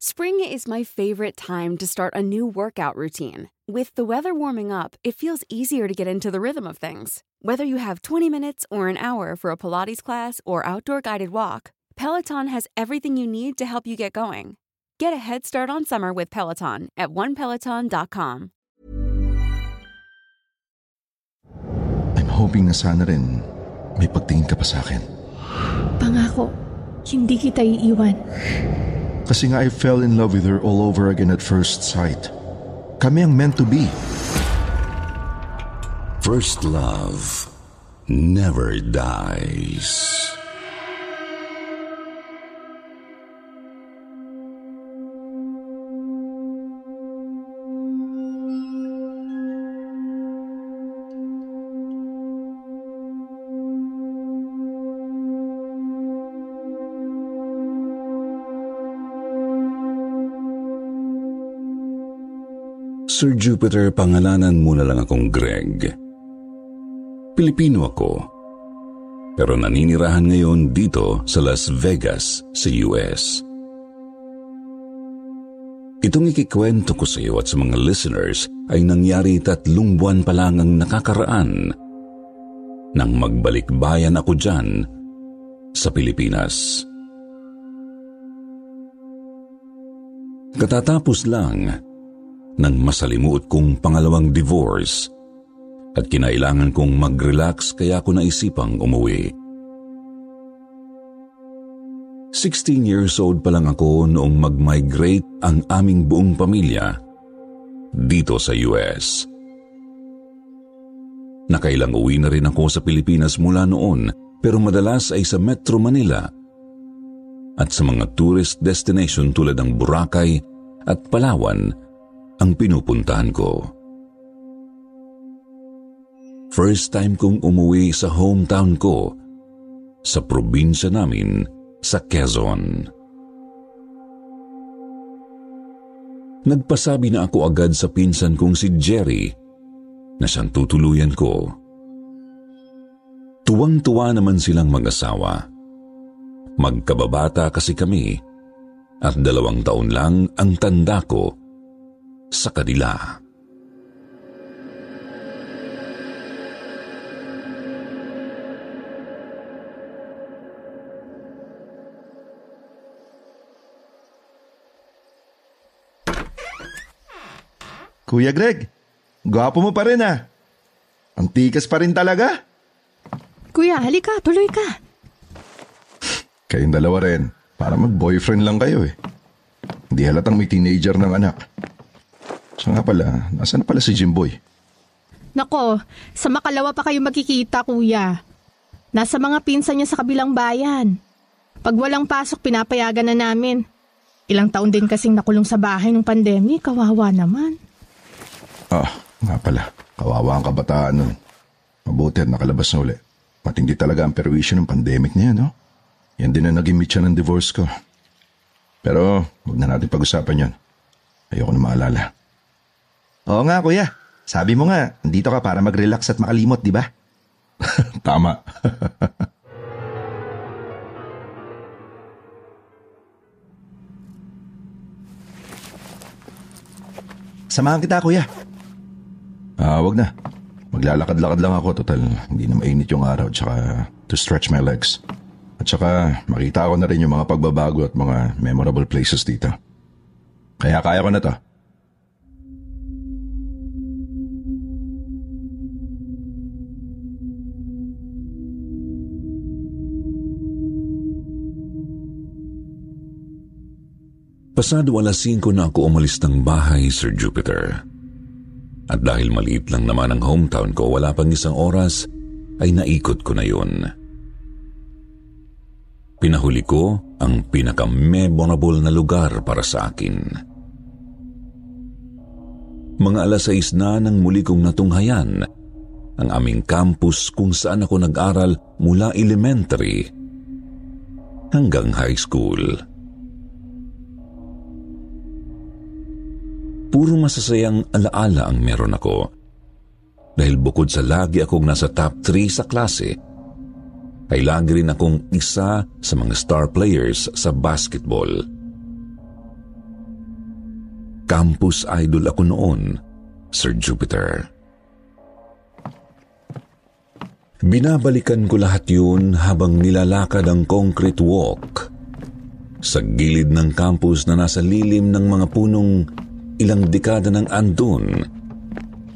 Spring is my favorite time to start a new workout routine. With the weather warming up, it feels easier to get into the rhythm of things. Whether you have 20 minutes or an hour for a Pilates class or outdoor guided walk, Peloton has everything you need to help you get going. Get a head start on summer with Peloton at onepeloton.com. I'm hoping na sana rin may pagtingin ka pa sa akin. Pangako, hindi kita iiwan. Kasi nga I fell in love with her all over again at first sight. Kami ang meant to be. First love never dies. Sir Jupiter, pangalanan mo na lang akong Greg. Pilipino ako. Pero naninirahan ngayon dito sa Las Vegas sa US. Itong ikikwento ko sa iyo at sa mga listeners ay nangyari tatlong buwan pa lang ang nakakaraan nang magbalik bayan ako dyan sa Pilipinas. Katatapos lang ng masalimuot kong pangalawang divorce at kinailangan kong mag-relax kaya ako naisipang umuwi. 16 years old pa lang ako noong mag-migrate ang aming buong pamilya dito sa US. Nakailang uwi na rin ako sa Pilipinas mula noon pero madalas ay sa Metro Manila at sa mga tourist destination tulad ng Boracay at Palawan ang pinupuntahan ko. First time kong umuwi sa hometown ko sa probinsya namin sa Quezon. Nagpasabi na ako agad sa pinsan kong si Jerry na siyang tutuluyan ko. Tuwang-tuwa naman silang mag-asawa. Magkababata kasi kami at dalawang taon lang ang tanda ko sa kanila. Kuya Greg, gwapo mo pa rin ah. Ang tikas pa rin talaga. Kuya, halika, tuloy ka. Kayong dalawa rin. Para mag-boyfriend lang kayo eh. Hindi halatang may teenager ng anak. So nga pala, nasaan pala si Jimboy? Nako, sa makalawa pa kayo magkikita, kuya. Nasa mga pinsan niya sa kabilang bayan. Pag walang pasok, pinapayagan na namin. Ilang taon din kasing nakulong sa bahay ng pandemic, kawawa naman. Ah, nga pala. Kawawa ang kabataan nun. Mabuti at nakalabas na uli. Matindi talaga ang perwisyo ng pandemic niya, no? Yan din ang naging mitya ng divorce ko. Pero, huwag na natin pag-usapan yan. Ayoko na maalala. Oo nga, kuya. Sabi mo nga, dito ka para mag-relax at makalimot, di ba? Tama. Samahan kita, kuya. Ah, wag na. Maglalakad-lakad lang ako. Total, hindi na mainit yung araw. Tsaka to stretch my legs. At saka makita ko na rin yung mga pagbabago at mga memorable places dito. Kaya kaya ko na to. Pasado alas 5 na ako umalis ng bahay, Sir Jupiter. At dahil maliit lang naman ang hometown ko, wala pang isang oras, ay naikot ko na yun. Pinahuli ko ang pinaka-memorable na lugar para sa akin. Mga alas 6 na nang muli kong natunghayan ang aming campus kung saan ako nag-aral mula elementary hanggang high school. Puro masasayang alaala ang meron ako. Dahil bukod sa lagi akong nasa top 3 sa klase, ay lagi rin akong isa sa mga star players sa basketball. campus idol ako noon, Sir Jupiter. Binabalikan ko lahat yun habang nilalakad ang concrete walk sa gilid ng campus na nasa lilim ng mga punong ilang dekada ng andun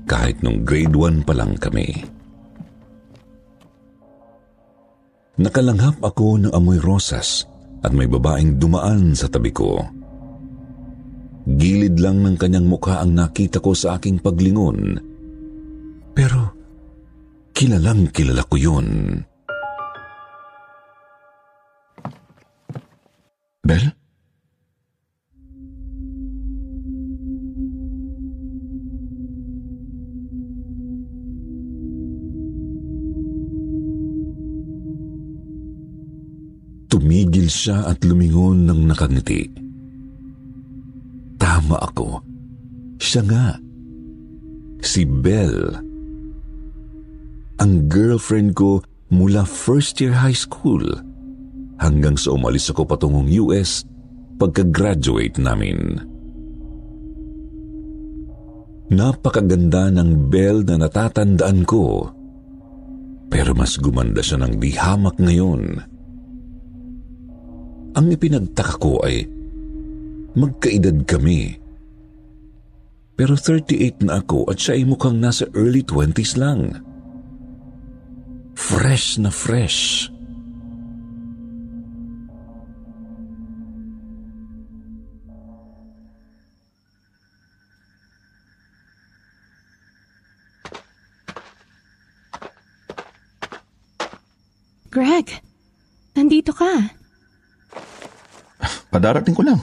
kahit nung grade 1 pa lang kami. Nakalanghap ako ng amoy rosas at may babaeng dumaan sa tabi ko. Gilid lang ng kanyang mukha ang nakita ko sa aking paglingon. Pero Kilalang kilala ko yun. Bel? Tumigil siya at lumingon ng nakangiti. Tama ako. Siya nga. Si Belle ang girlfriend ko mula first year high school hanggang sa umalis ako patungong US pagka-graduate namin. Napakaganda ng Belle na natatandaan ko pero mas gumanda siya ng di hamak ngayon. Ang ipinagtaka ko ay magkaedad kami. Pero 38 na ako at siya ay mukhang nasa early 20s lang. Fresh na fresh. Greg, nandito ka. Padarating ko lang.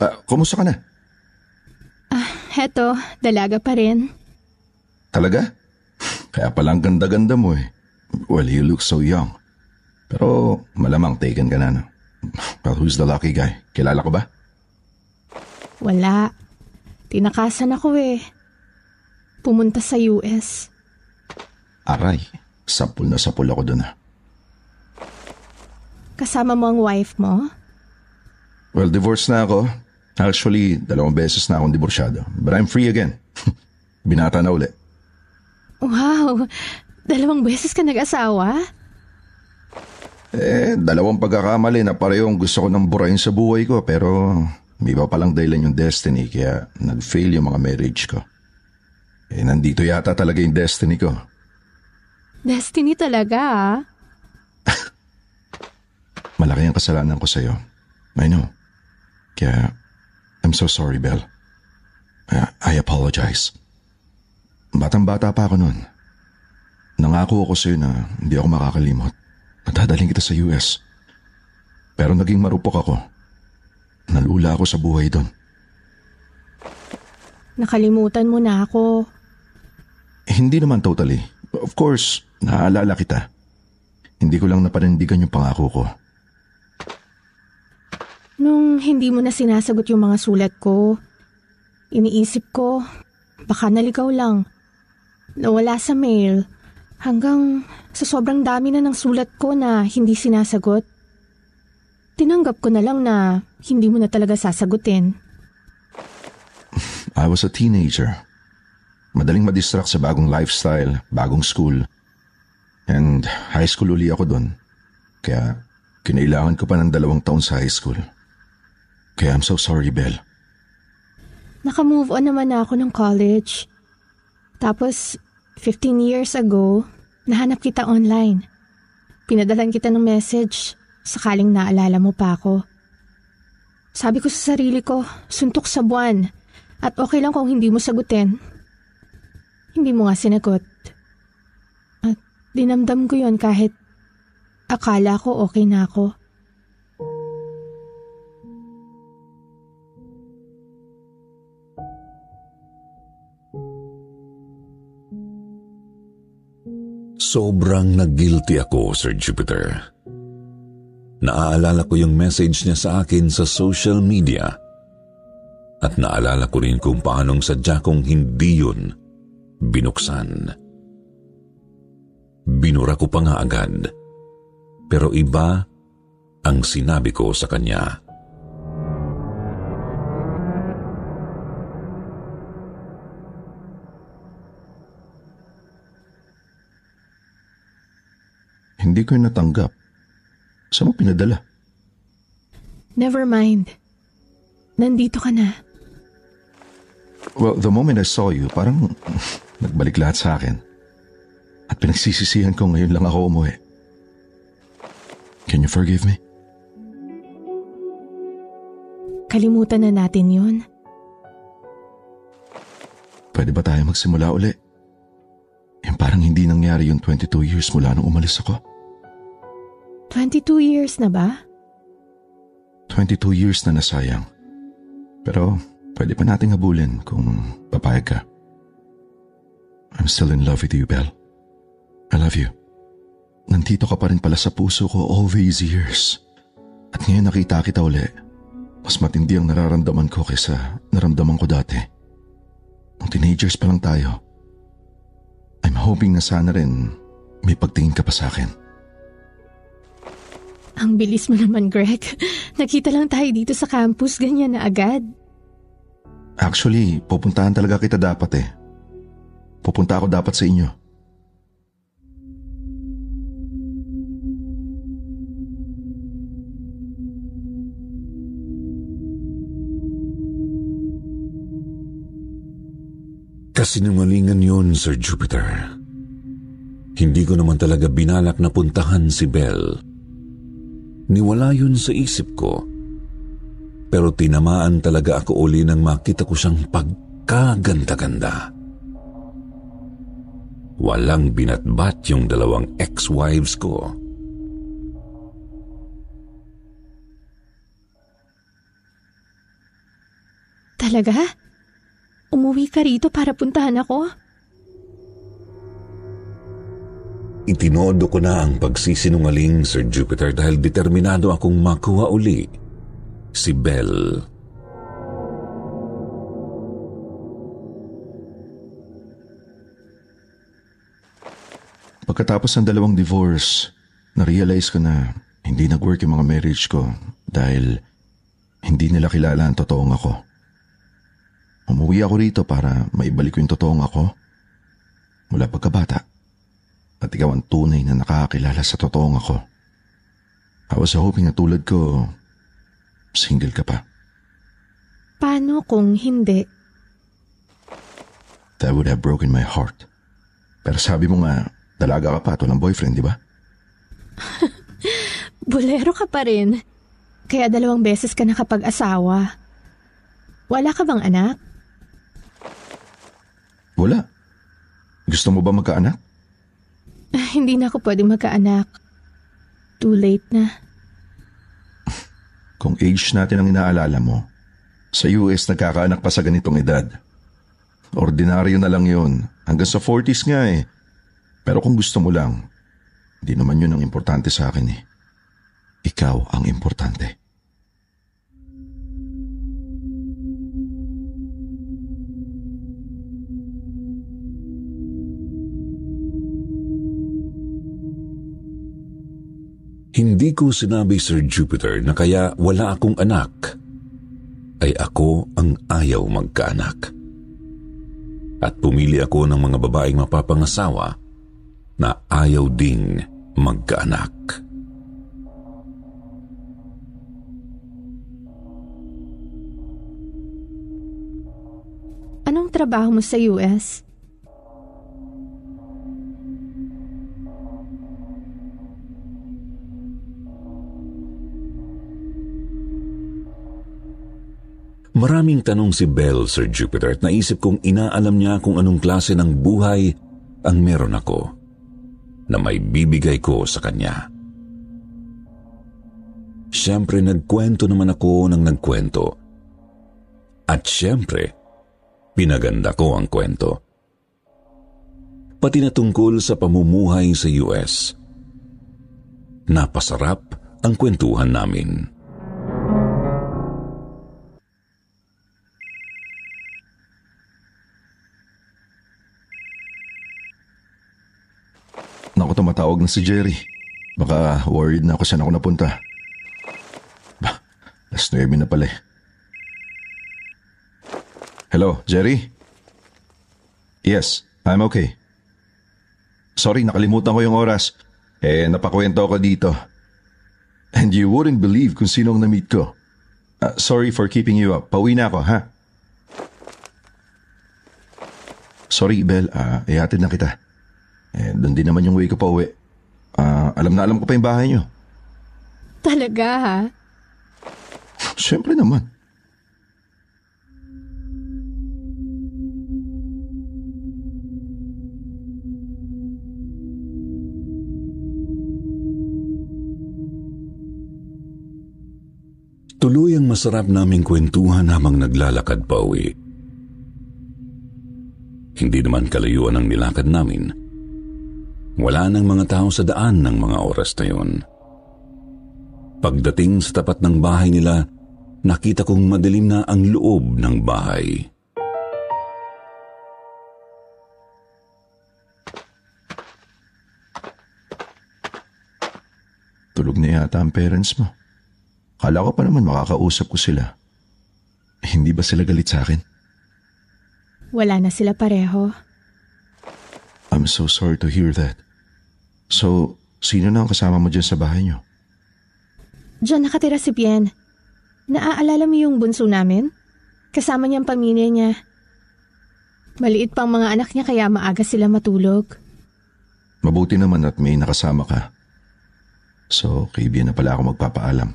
Uh, kumusta ka na? Ah, heto, dalaga pa rin. Talaga? Kaya palang ganda-ganda mo eh. Well, you look so young. Pero malamang taken ka na, no? Well, who's the lucky guy? Kilala ko ba? Wala. Tinakasan ako eh. Pumunta sa US. Aray, sapul na sapul ako dun ah. Kasama mo ang wife mo? Well, divorced na ako. Actually, dalawang beses na akong divorsyado. But I'm free again. Binata na uli. Wow! Dalawang beses ka nag-asawa? Eh, dalawang pagkakamali na parehong gusto ko nang burahin sa buhay ko pero may iba palang dahilan yung destiny kaya nag-fail yung mga marriage ko. Eh, nandito yata talaga yung destiny ko. Destiny talaga ah. Malaki ang kasalanan ko sa'yo. I know. Kaya, I'm so sorry, Belle. I, I apologize. Batang-bata pa ako noon. Nangako ako sa'yo na hindi ako makakalimot at dadaling kita sa US. Pero naging marupok ako. Nalula ako sa buhay doon. Nakalimutan mo na ako. Hindi naman totally. Of course, naaalala kita. Hindi ko lang napanindigan yung pangako ko. Nung hindi mo na sinasagot yung mga sulat ko, iniisip ko, baka naligaw lang. Nawala sa mail Hanggang sa sobrang dami na ng sulat ko na hindi sinasagot. Tinanggap ko na lang na hindi mo na talaga sasagutin. I was a teenager. Madaling madistract sa bagong lifestyle, bagong school. And high school uli ako doon. Kaya kinailangan ko pa ng dalawang taon sa high school. Kaya I'm so sorry, Belle. Naka-move on naman na ako ng college. Tapos 15 years ago, nahanap kita online. Pinadalan kita ng message sakaling naalala mo pa ako. Sabi ko sa sarili ko, suntok sa buwan at okay lang kung hindi mo sagutin. Hindi mo nga sinagot. At dinamdam ko yon kahit akala ko okay na ako. Sobrang nag-guilty ako, Sir Jupiter. Naaalala ko yung message niya sa akin sa social media at naalala ko rin kung paanong sadya kong hindi yun binuksan. Binura ko pa nga agad, pero iba ang sinabi ko sa kanya. Hindi ko natanggap. Saan mo pinadala? Never mind. Nandito ka na. Well, the moment I saw you, parang nagbalik lahat sa akin. At pinagsisisihan ko ngayon lang ako umuwi. Can you forgive me? Kalimutan na natin yun. Pwede ba tayo magsimula uli? Yung parang hindi nangyari yung 22 years mula nung umalis ako. 22 years na ba? 22 years na nasayang. Pero pwede pa nating habulin kung papayag ka. I'm still in love with you, Belle. I love you. Nandito ka pa rin pala sa puso ko all these years. At ngayon nakita kita uli. Mas matindi ang nararamdaman ko kaysa naramdaman ko dati. Nung teenagers pa lang tayo. I'm hoping na sana rin may pagtingin ka pa sa akin. Ang bilis mo naman, Greg. Nakita lang tayo dito sa campus, ganyan na agad. Actually, pupuntahan talaga kita dapat eh. Pupunta ako dapat sa inyo. Kasinungalingan yon, Sir Jupiter. Hindi ko naman talaga binalak na puntahan si Belle. Niwala yun sa isip ko. Pero tinamaan talaga ako uli nang makita ko siyang pagkaganda-ganda. Walang binatbat yung dalawang ex-wives ko. Talaga? Umuwi ka rito para puntahan ako? Itinodo ko na ang pagsisinungaling, Sir Jupiter, dahil determinado akong makuha uli si Belle. Pagkatapos ng dalawang divorce, na-realize ko na hindi nag-work yung mga marriage ko dahil hindi nila kilala ang totoong ako. Umuwi ako rito para maibalik ko yung totoong ako mula pagkabata. At ikaw ang tunay na nakakakilala sa totoong ako. I was hoping na tulad ko, single ka pa. Paano kung hindi? That would have broken my heart. Pero sabi mo nga, dalaga ka pa at walang boyfriend, di ba? Bolero ka pa rin. Kaya dalawang beses ka nakapag-asawa. Wala ka bang anak? Wala. Gusto mo ba magkaanak? Hindi na ako pwedeng magkaanak. Too late na. Kung age natin ang inaalala mo, sa US nagkakaanak pa sa ganitong edad. Ordinaryo na lang yon. Hanggang sa 40s nga eh. Pero kung gusto mo lang, hindi naman yun ang importante sa akin eh. Ikaw ang importante. Hindi ko sinabi, Sir Jupiter, na kaya wala akong anak, ay ako ang ayaw magkaanak. At pumili ako ng mga babaeng mapapangasawa na ayaw ding magkaanak. Anong trabaho mo sa US? Maraming tanong si Belle, Sir Jupiter, at naisip kong inaalam niya kung anong klase ng buhay ang meron ako na may bibigay ko sa kanya. Siyempre, nagkwento naman ako ng nagkwento. At siyempre, pinaganda ko ang kwento. Pati na tungkol sa pamumuhay sa US. Napasarap ang kwentuhan namin. Tumatawag na si Jerry. Baka worried na ako saan ako napunta. Bah, last 9 na pala eh. Hello, Jerry? Yes, I'm okay. Sorry, nakalimutan ko yung oras. Eh, napakwento ako dito. And you wouldn't believe kung sino ang na-meet ko. Ah, sorry for keeping you up. Pauwi na ako, ha? Sorry, Bel. Ah, ihatid na kita. Eh, doon din naman yung way ko pa uwi. Ah, alam na alam ko pa yung bahay niyo. Talaga ha? Siyempre naman. Tuloy ang masarap naming kwentuhan habang naglalakad pa uwi. Hindi naman kalayuan ang nilakad namin. Wala nang mga tao sa daan ng mga oras na yun. Pagdating sa tapat ng bahay nila, nakita kong madilim na ang loob ng bahay. Tulog na yata ang parents mo. Kala ko pa naman makakausap ko sila. Eh, hindi ba sila galit sa akin? Wala na sila pareho. I'm so sorry to hear that. So, sino na ang kasama mo dyan sa bahay niyo? Diyan nakatira si Bien. Naaalala mo yung bunso namin? Kasama niyang pamilya niya. Maliit pang mga anak niya kaya maaga sila matulog. Mabuti naman at may nakasama ka. So, kay Bien na pala ako magpapaalam.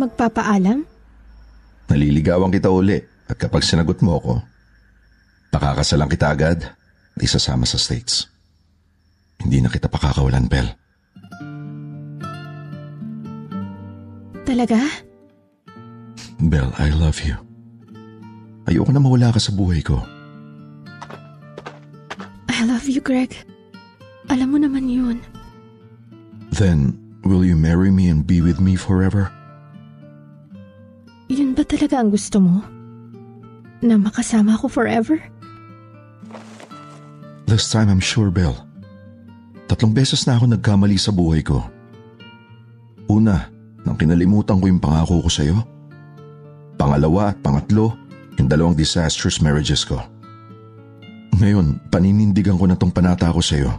Magpapaalam? Naliligawan kita uli at kapag sinagot mo ako, pakakasalan kita agad at isasama sa States. Hindi na kita pakakawalan, Bel. Talaga? Bel, I love you. Ayoko na mawala ka sa buhay ko. I love you, Greg. Alam mo naman yun. Then, will you marry me and be with me forever? Yun ba talaga ang gusto mo? Na makasama ko forever? This time I'm sure, Bel. Tatlong beses na ako nagkamali sa buhay ko. Una, nang kinalimutan ko yung pangako ko sa'yo. Pangalawa at pangatlo, yung dalawang disastrous marriages ko. Ngayon, paninindigan ko na tong panata ko sa'yo.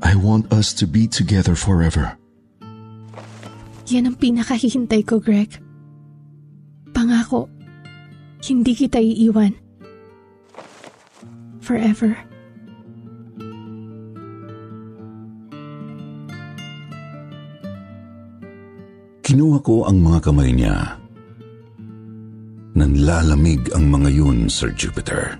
I want us to be together forever. Yan ang pinakahihintay ko, Greg. Pangako, hindi kita iiwan. Forever. Kinuha ko ang mga kamay niya. Nanlalamig ang mga yun, Sir Jupiter.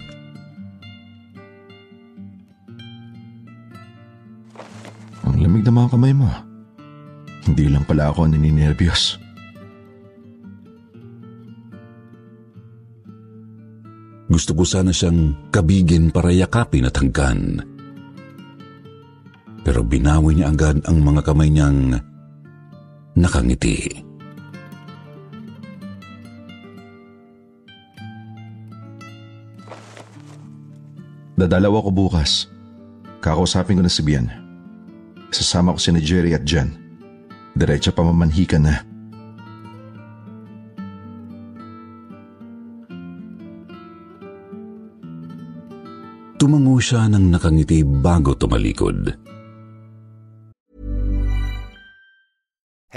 Ang lamig na mga kamay mo. Hindi lang pala ako nininervyos. Gusto ko sana siyang kabigin para yakapin at hanggan. Pero binawi niya agad ang mga kamay niyang nakangiti. Dadalaw ako bukas. Kakausapin ko na si Bian. Sasama ko si na Jerry at Jen. Diretso pa mamanhikan na. Tumango siya ng nakangiti bago tumalikod.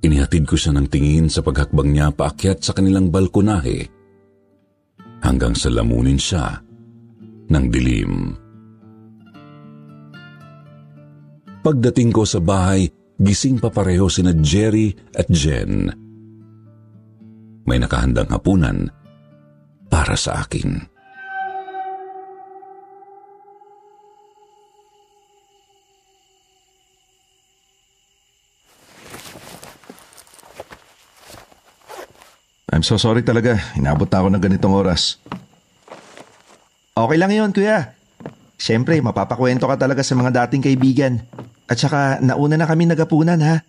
Inihatid ko siya ng tingin sa paghakbang niya paakyat sa kanilang balkonahe hanggang sa lamunin siya ng dilim. Pagdating ko sa bahay, gising pa pareho sina Jerry at Jen. May nakahandang hapunan para sa akin. I'm so sorry talaga. Inabot na ako ng ganitong oras. Okay lang yon kuya. Siyempre, mapapakwento ka talaga sa mga dating kaibigan. At saka, nauna na kami nagapunan ha.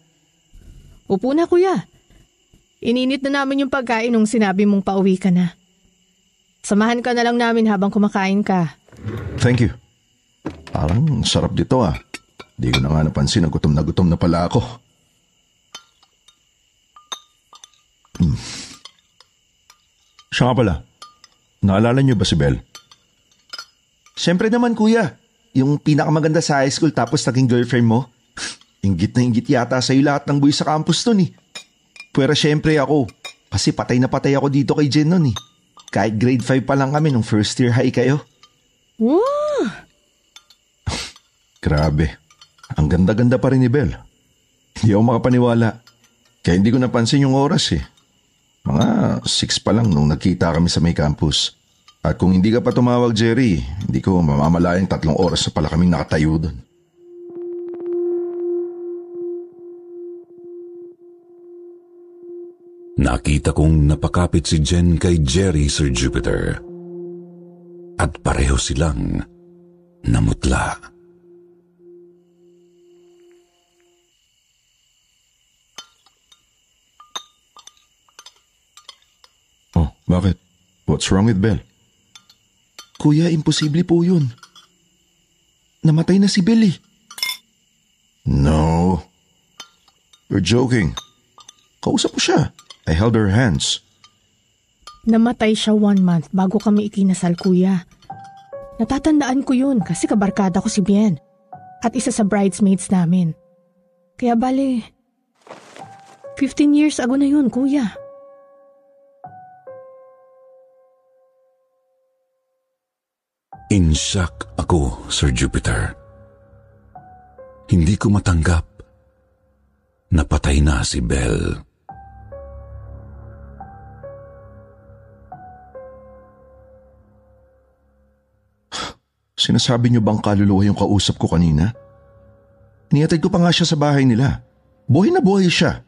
Upo na kuya. Ininit na namin yung pagkain nung sinabi mong pauwi ka na. Samahan ka na lang namin habang kumakain ka. Thank you. Parang sarap dito ah. Di ko na nga napansin na gutom na gutom na pala ako. Hmm. Siya nga pala. Naalala niyo ba si Belle? Siyempre naman kuya. Yung pinakamaganda sa high school tapos naging girlfriend mo. Ingit na ingit yata sa'yo lahat ng boy sa campus nun eh. Pero siyempre ako. Kasi patay na patay ako dito kay Jen nun eh. Kahit grade 5 pa lang kami nung first year high kayo. Woo! Grabe. Ang ganda-ganda pa rin ni Belle. Hindi ako makapaniwala. Kaya hindi ko napansin yung oras eh. Mga 6 pa lang nung nagkita kami sa may campus. At kung hindi ka pa tumawag, Jerry, hindi ko mamamalayang tatlong oras na pala kaming nakatayo doon. Nakita kong napakapit si Jen kay Jerry Sir Jupiter. At pareho silang namutla. Bakit? What's wrong with Belle? Kuya, imposible po yun. Namatay na si Billy. No. You're joking. Kausap ko siya. I held her hands. Namatay siya one month bago kami ikinasal kuya. Natatandaan ko yun kasi kabarkada ko si Bien. At isa sa bridesmaids namin. Kaya bale, 15 years ago na yun kuya. In shock ako, Sir Jupiter. Hindi ko matanggap. Napatay na si Belle. Sinasabi niyo bang kaluluwa yung kausap ko kanina? Iniatid ko pa nga siya sa bahay nila. Buhay na buhay siya.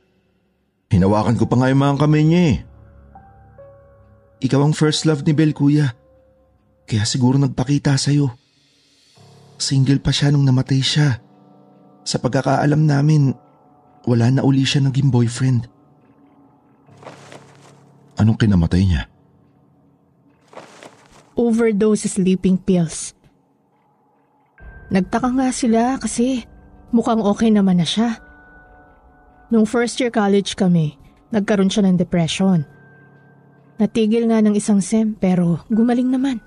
Hinawakan ko pa nga yung mga kamay niya eh. Ikaw ang first love ni Belle, kuya. Kaya siguro nagpakita sa'yo. Single pa siya nung namatay siya. Sa pagkakaalam namin, wala na uli siya naging boyfriend. Anong kinamatay niya? Overdose sleeping pills. Nagtaka nga sila kasi mukhang okay naman na siya. Nung first year college kami, nagkaroon siya ng depression. Natigil nga ng isang sem pero gumaling naman.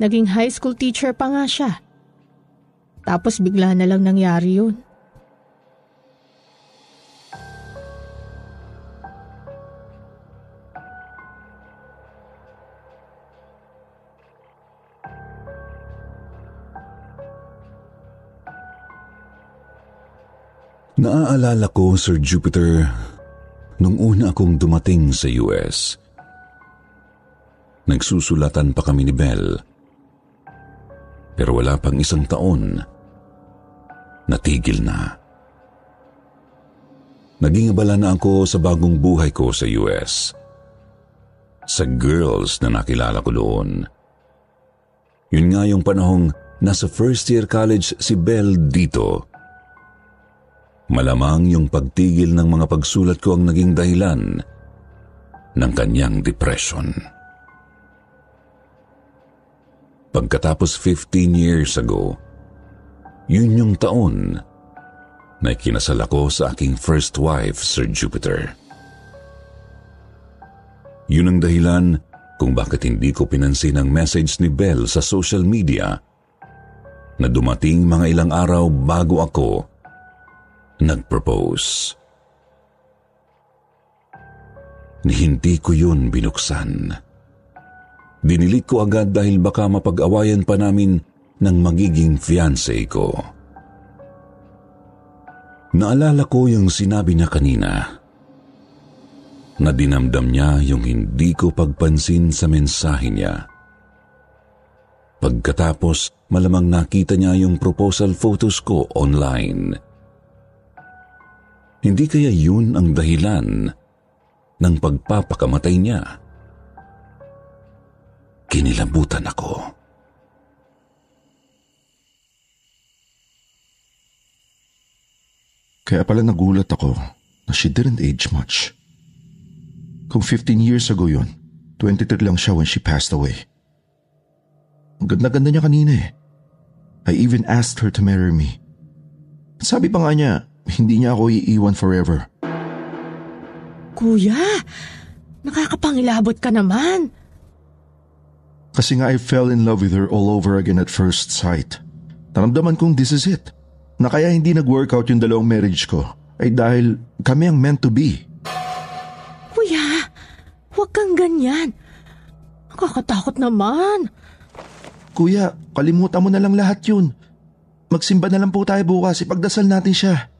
Naging high school teacher pa nga siya. Tapos bigla na lang nangyari yun. Naaalala ko, Sir Jupiter, nung una akong dumating sa US. Nagsusulatan pa kami ni Belle. Pero wala pang isang taon, natigil na. Naging abala na ako sa bagong buhay ko sa US. Sa girls na nakilala ko doon. Yun nga yung panahong nasa first year college si Belle dito Malamang yung pagtigil ng mga pagsulat ko ang naging dahilan ng kanyang depression. Pagkatapos 15 years ago, yun yung taon na ikinasal ako sa aking first wife, Sir Jupiter. Yun ang dahilan kung bakit hindi ko pinansin ang message ni Belle sa social media na dumating mga ilang araw bago ako nag-propose. Hindi ko yun binuksan. Dinilit ko agad dahil baka mapag-awayan pa namin ng magiging fiancé ko. Naalala ko yung sinabi niya kanina na dinamdam niya yung hindi ko pagpansin sa mensahe niya. Pagkatapos, malamang nakita niya yung proposal photos ko online. Hindi kaya yun ang dahilan ng pagpapakamatay niya? Kinilabutan ako. Kaya pala nagulat ako na she didn't age much. Kung 15 years ago yun, 23 lang siya when she passed away. Ang ganda-ganda niya kanina eh. I even asked her to marry me. sabi pa nga niya, hindi niya ako iiwan forever. Kuya, nakakapangilabot ka naman. Kasi nga I fell in love with her all over again at first sight. Naramdaman kong this is it na kaya hindi nag-workout yung dalawang marriage ko ay dahil kami ang meant to be. Kuya, huwag kang ganyan. Nakakatakot naman. Kuya, kalimutan mo na lang lahat yun. Magsimba na lang po tayo bukas, ipagdasal natin siya.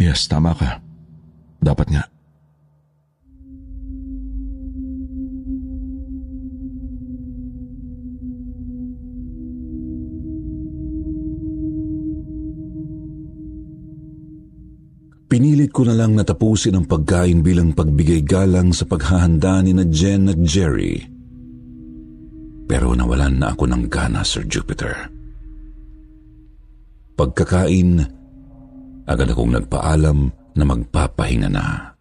Yes, tama ka. Dapat nga. Pinilit ko na lang natapusin ang pagkain bilang pagbigay galang sa paghahanda ni na Jen at Jerry. Pero nawalan na ako ng gana, Sir Jupiter. Pagkakain, agad akong nagpaalam na magpapahinga na.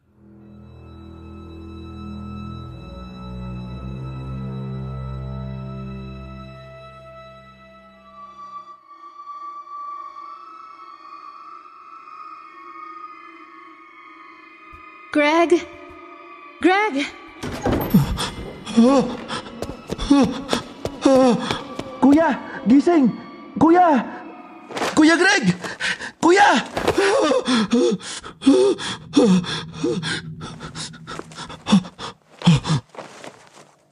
Greg? Greg? Kuya! Gising! Kuya! Kuya Greg! Kuya!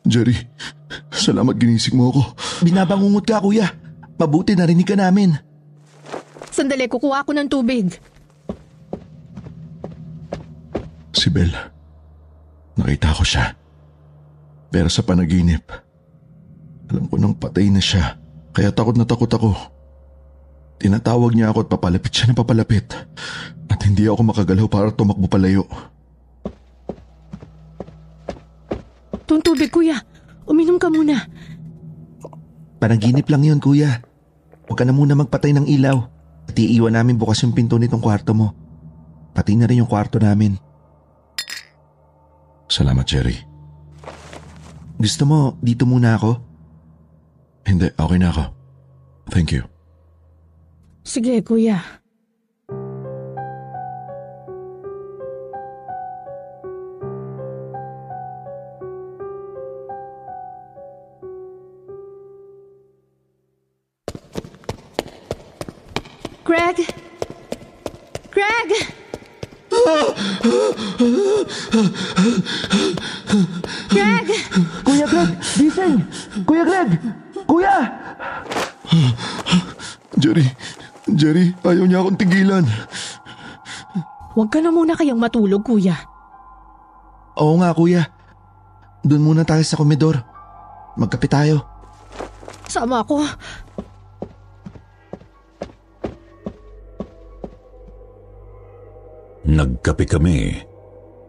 Jerry, salamat ginising mo ako. Binabangungot ka, kuya. Mabuti narinig ka namin. Sandali, kukuha ako ng tubig. Si Belle. Nakita ko siya. Pero sa panaginip, alam ko nang patay na siya. Kaya takot na takot ako. Tinatawag niya ako at papalapit siya ng papalapit. At hindi ako makagalaw para tumakbo palayo. Itong tubig, kuya. Uminom ka muna. Panaginip lang yun, kuya. Huwag ka na muna magpatay ng ilaw. At iiwan namin bukas yung pinto nitong kwarto mo. Pati na rin yung kwarto namin. Salamat, Jerry. Gusto mo, dito muna ako? Hindi, okay na ako. Thank you. Sige, kuya. Ayaw niya akong tigilan. Huwag ka na muna kayang matulog, kuya. Oo nga, kuya. Doon muna tayo sa komedor. Magkape tayo. Sama ako. Nagkape kami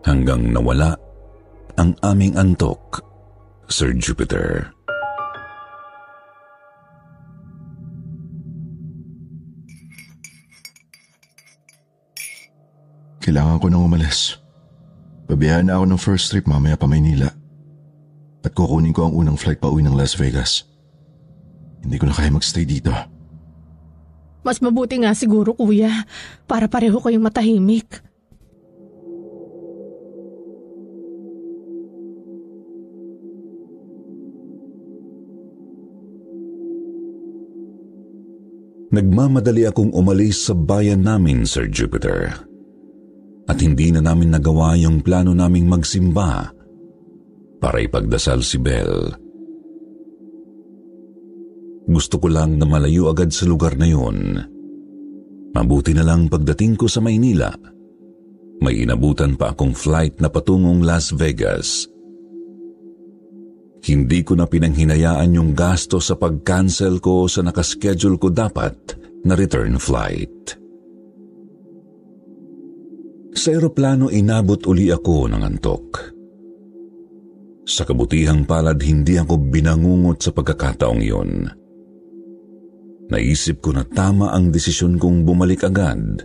hanggang nawala ang aming antok, Sir Jupiter. Kailangan ko nang umalis. Babiyahan na ako ng first trip mamaya pa Maynila. At kukunin ko ang unang flight pa uwi ng Las Vegas. Hindi ko na kaya magstay dito. Mas mabuti nga siguro kuya, para pareho kayong matahimik. Nagmamadali akong umalis sa bayan namin, Sir Jupiter. At hindi na namin nagawa yung plano naming magsimba para ipagdasal si Belle. Gusto ko lang na malayo agad sa lugar na yun. Mabuti na lang pagdating ko sa Maynila. May inabutan pa akong flight na patungong Las Vegas. Hindi ko na pinanghinayaan yung gasto sa pag-cancel ko sa nakaschedule ko dapat na return flight. Sa aeroplano inabot uli ako ng antok. Sa kabutihang palad hindi ako binangungot sa pagkakataong iyon. Naisip ko na tama ang desisyon kong bumalik agad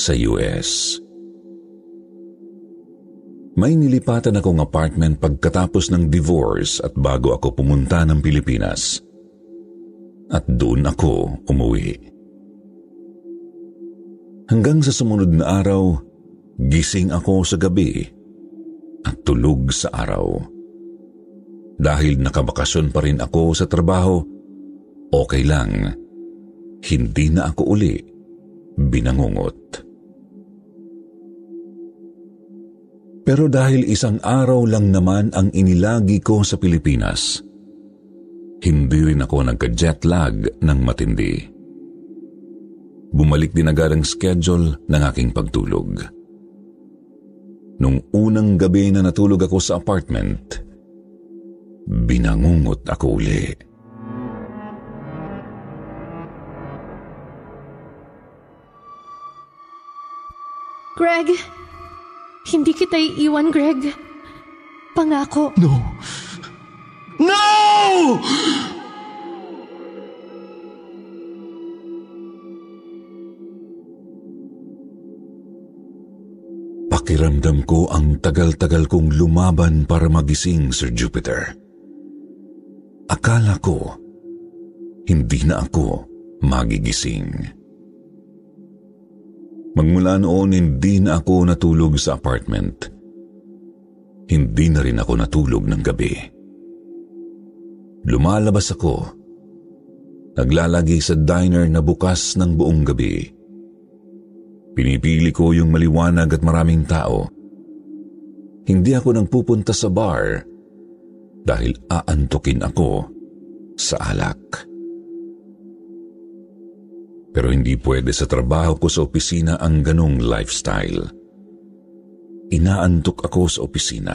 sa US. May nilipatan akong apartment pagkatapos ng divorce at bago ako pumunta ng Pilipinas. At doon ako umuwi. Hanggang sa sumunod na araw, gising ako sa gabi at tulog sa araw. Dahil nakabakasyon pa rin ako sa trabaho, okay lang. Hindi na ako uli binangungot. Pero dahil isang araw lang naman ang inilagi ko sa Pilipinas, hindi rin ako nagka-jet lag ng matindi. Bumalik din agad ang schedule ng aking pagtulog. Nung unang gabi na natulog ako sa apartment, binangungot ako uli. Greg, hindi kita iiwan, Greg. Pangako. No! No! Pakiramdam ko ang tagal-tagal kong lumaban para magising, Sir Jupiter. Akala ko, hindi na ako magigising. Magmula noon, hindi na ako natulog sa apartment. Hindi na rin ako natulog ng gabi. Lumalabas ako. Naglalagi sa diner na bukas ng buong gabi. Pinipili ko yung maliwanag at maraming tao. Hindi ako nang pupunta sa bar dahil aantukin ako sa alak. Pero hindi pwede sa trabaho ko sa opisina ang ganong lifestyle. Inaantok ako sa opisina.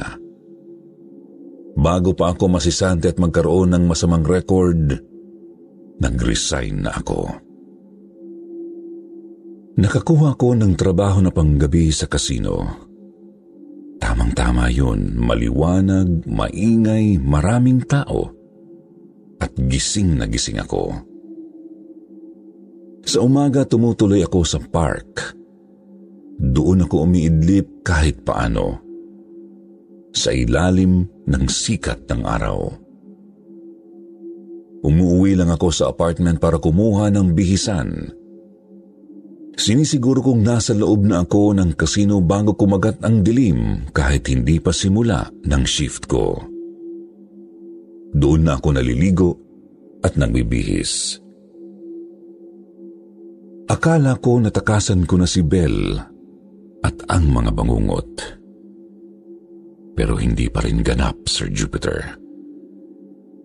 Bago pa ako masisante at magkaroon ng masamang record, nag-resign na ako. Nakakuha ko ng trabaho na panggabi sa kasino. Tamang-tama yun, maliwanag, maingay, maraming tao, at gising na gising ako. Sa umaga tumutuloy ako sa park. Doon ako umiidlip kahit paano. Sa ilalim ng sikat ng araw. Umuwi lang ako sa apartment para kumuha ng bihisan. Sinisiguro kong nasa loob na ako ng kasino bago kumagat ang dilim kahit hindi pa simula ng shift ko. Doon na ako naliligo at nagbibihis. Akala ko natakasan ko na si Belle at ang mga bangungot. Pero hindi pa rin ganap, Sir Jupiter.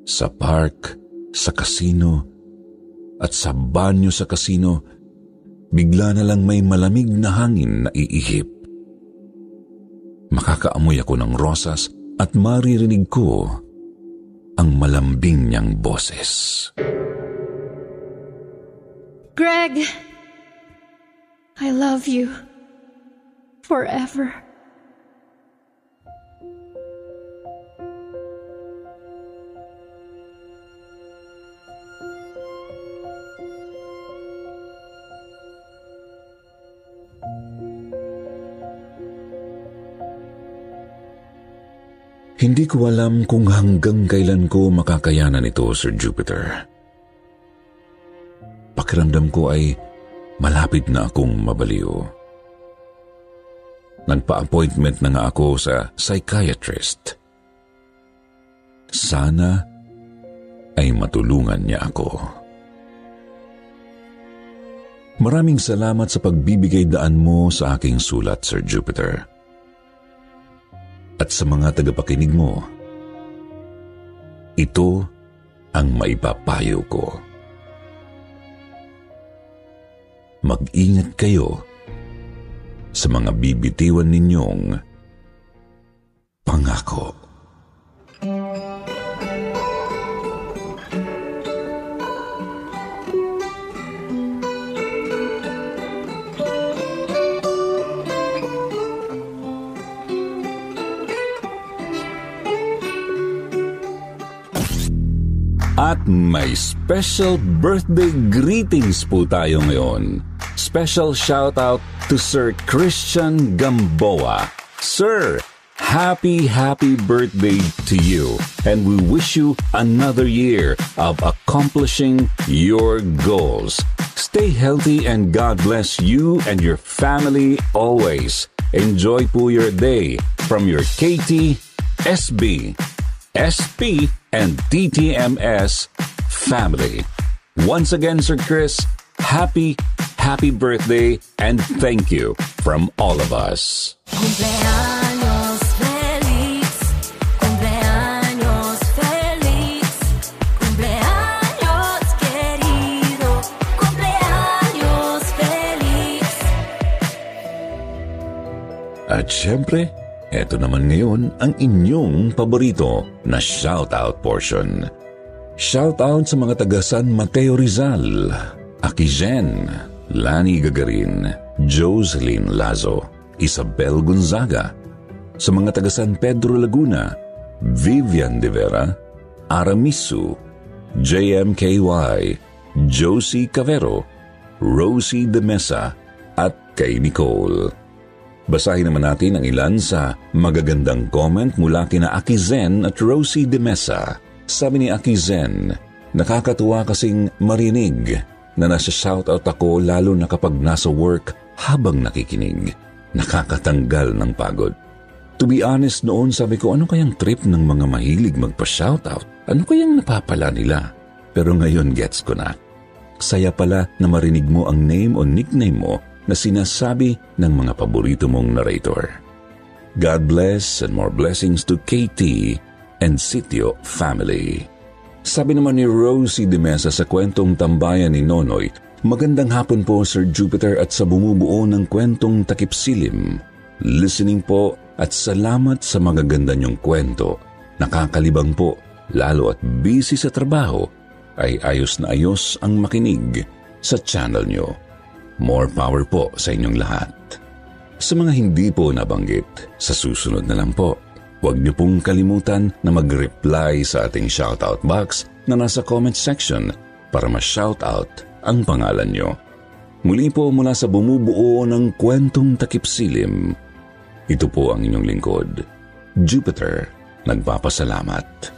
Sa park, sa kasino, at sa banyo sa kasino, bigla na lang may malamig na hangin na iihip. Makakaamoy ako ng rosas at maririnig ko ang malambing niyang boses. Greg! I love you. Forever. Hindi ko alam kung hanggang kailan ko makakayanan ito, Sir Jupiter. Pakiramdam ko ay malapit na akong mabaliw. Nagpa-appointment na nga ako sa psychiatrist. Sana ay matulungan niya ako. Maraming salamat sa pagbibigay daan mo sa aking sulat, Sir Jupiter. At sa mga tagapakinig mo, ito ang maipapayo ko. Mag-ingat kayo sa mga bibitiwan ninyong pangako. May special birthday greetings po tayo ngayon. Special shout out to Sir Christian Gamboa. Sir, happy, happy birthday to you. And we wish you another year of accomplishing your goals. Stay healthy and God bless you and your family always. Enjoy po your day from your KT, SB, SP, and DTMS family. Once again, Sir Chris, happy, happy birthday and thank you from all of us. Cumpleaños feliz, cumpleaños feliz, cumpleaños querido, cumpleaños feliz. At syempre, eto naman ngayon ang inyong paborito na shoutout portion. Shoutout sa mga taga San Mateo Rizal, Aki Jen, Lani Gagarin, Jocelyn Lazo, Isabel Gonzaga, sa mga taga San Pedro Laguna, Vivian De Vera, Aramisu, JMKY, Josie Cavero, Rosie De Mesa, at kay Nicole. Basahin naman natin ang ilan sa magagandang comment mula kina Aki Zen at Rosie De Mesa. Sabi ni Aki Zen, nakakatuwa kasing marinig na nasa shoutout ako lalo na kapag nasa work habang nakikinig. Nakakatanggal ng pagod. To be honest noon, sabi ko ano kayang trip ng mga mahilig magpa-shoutout? Ano kayang napapala nila? Pero ngayon gets ko na. Saya pala na marinig mo ang name o nickname mo na sinasabi ng mga paborito mong narrator. God bless and more blessings to KT and Sitio family. Sabi naman ni Rosie de Mesa sa kwentong tambayan ni Nonoy, Magandang hapon po Sir Jupiter at sa bumubuo ng kwentong takip silim. Listening po at salamat sa magaganda niyong kwento. Nakakalibang po, lalo at busy sa trabaho, ay ayos na ayos ang makinig sa channel niyo. More power po sa inyong lahat. Sa mga hindi po nabanggit, sa susunod na lang po, huwag niyo pong kalimutan na mag-reply sa ating shoutout box na nasa comment section para ma-shoutout ang pangalan niyo. Muli po mula sa bumubuo ng kwentong takip silim, ito po ang inyong lingkod, Jupiter, nagpapasalamat.